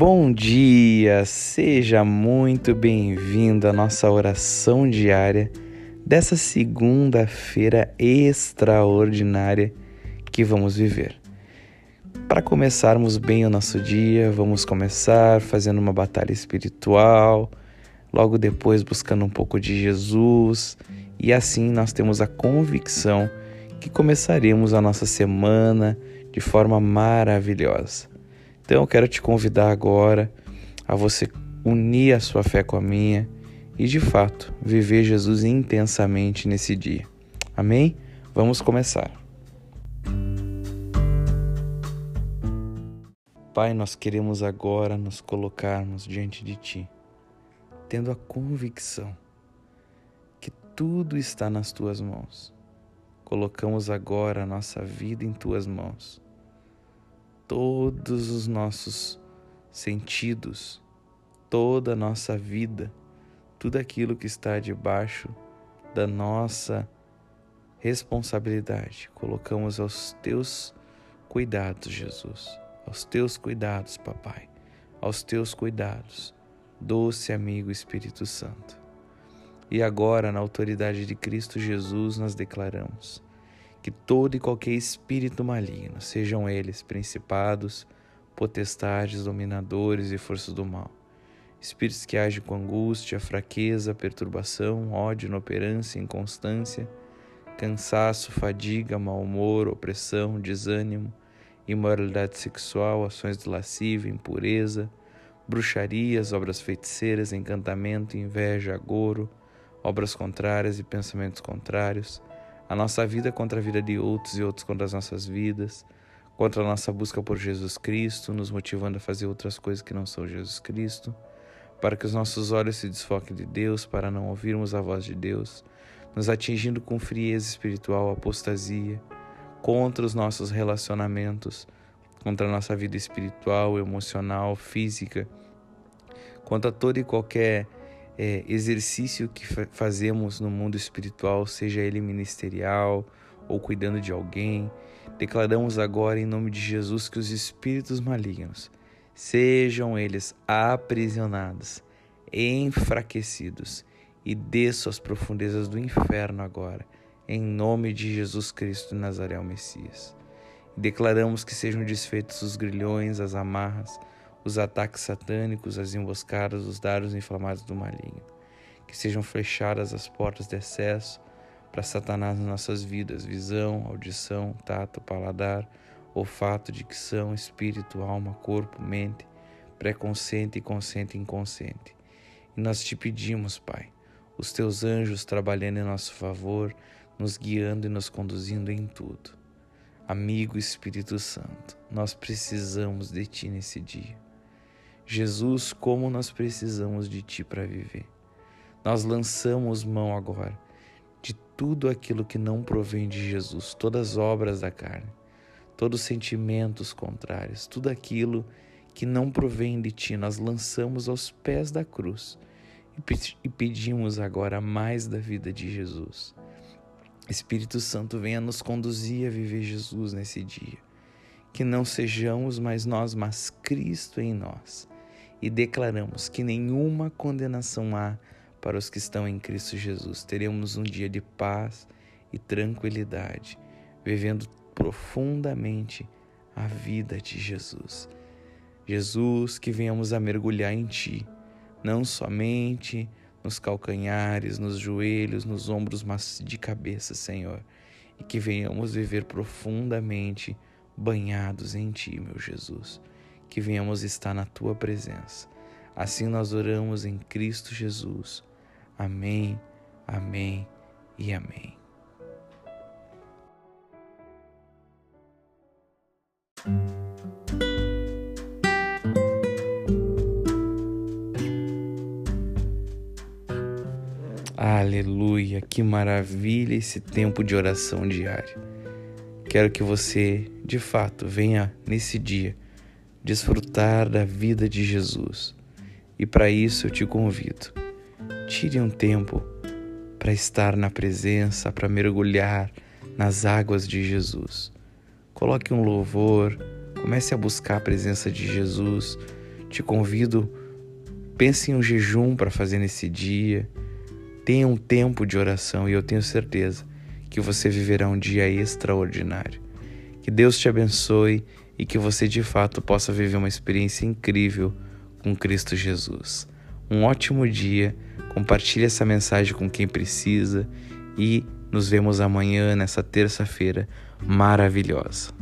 Bom dia, seja muito bem-vindo à nossa oração diária dessa segunda-feira extraordinária que vamos viver. Para começarmos bem o nosso dia, vamos começar fazendo uma batalha espiritual, logo depois buscando um pouco de Jesus, e assim nós temos a convicção que começaremos a nossa semana de forma maravilhosa. Então eu quero te convidar agora a você unir a sua fé com a minha e de fato viver Jesus intensamente nesse dia. Amém? Vamos começar. Pai, nós queremos agora nos colocarmos diante de Ti, tendo a convicção que tudo está nas Tuas mãos. Colocamos agora a nossa vida em Tuas mãos todos os nossos sentidos, toda a nossa vida, tudo aquilo que está debaixo da nossa responsabilidade. Colocamos aos teus cuidados, Jesus, aos teus cuidados, Papai, aos teus cuidados, doce amigo Espírito Santo. E agora, na autoridade de Cristo Jesus, nós declaramos que todo e qualquer espírito maligno, sejam eles principados, potestades, dominadores e forças do mal, espíritos que agem com angústia, fraqueza, perturbação, ódio, inoperância, inconstância, cansaço, fadiga, mau humor, opressão, desânimo, imoralidade sexual, ações de lascívia, impureza, bruxarias, obras feiticeiras, encantamento, inveja, agouro, obras contrárias e pensamentos contrários, a nossa vida contra a vida de outros e outros contra as nossas vidas, contra a nossa busca por Jesus Cristo, nos motivando a fazer outras coisas que não são Jesus Cristo, para que os nossos olhos se desfoquem de Deus, para não ouvirmos a voz de Deus, nos atingindo com frieza espiritual, apostasia, contra os nossos relacionamentos, contra a nossa vida espiritual, emocional, física, contra toda e qualquer é, exercício que fazemos no mundo espiritual, seja ele ministerial ou cuidando de alguém, declaramos agora em nome de Jesus que os espíritos malignos, sejam eles aprisionados, enfraquecidos e desçam às profundezas do inferno agora, em nome de Jesus Cristo Nazaré, o Messias. declaramos que sejam desfeitos os grilhões, as amarras, os ataques satânicos, as emboscadas, os dardos inflamados do maligno. Que sejam fechadas as portas de acesso para Satanás nas nossas vidas, visão, audição, tato, paladar, olfato, dicção, espírito, alma, corpo, mente, pré-consciente consciente e inconsciente. E nós te pedimos, Pai, os teus anjos trabalhando em nosso favor, nos guiando e nos conduzindo em tudo. Amigo Espírito Santo, nós precisamos de Ti nesse dia. Jesus, como nós precisamos de Ti para viver. Nós lançamos mão agora de tudo aquilo que não provém de Jesus, todas as obras da carne, todos os sentimentos contrários, tudo aquilo que não provém de Ti, nós lançamos aos pés da cruz e pedimos agora mais da vida de Jesus. Espírito Santo, venha nos conduzir a viver Jesus nesse dia. Que não sejamos mais nós, mas Cristo em nós e declaramos que nenhuma condenação há para os que estão em Cristo Jesus. Teremos um dia de paz e tranquilidade, vivendo profundamente a vida de Jesus. Jesus, que venhamos a mergulhar em Ti, não somente nos calcanhares, nos joelhos, nos ombros, mas de cabeça, Senhor, e que venhamos viver profundamente banhados em Ti, meu Jesus que venhamos estar na tua presença. Assim nós oramos em Cristo Jesus. Amém, amém e amém. Aleluia, que maravilha esse tempo de oração diária. Quero que você, de fato, venha nesse dia desfrutar da vida de Jesus. E para isso eu te convido. Tire um tempo para estar na presença, para mergulhar nas águas de Jesus. Coloque um louvor, comece a buscar a presença de Jesus te convido, pense em um jejum para fazer nesse dia. Tenha um tempo de oração e eu tenho certeza que você viverá um dia extraordinário. Que Deus te abençoe e que você de fato possa viver uma experiência incrível com Cristo Jesus. Um ótimo dia, compartilhe essa mensagem com quem precisa e nos vemos amanhã nessa terça-feira maravilhosa.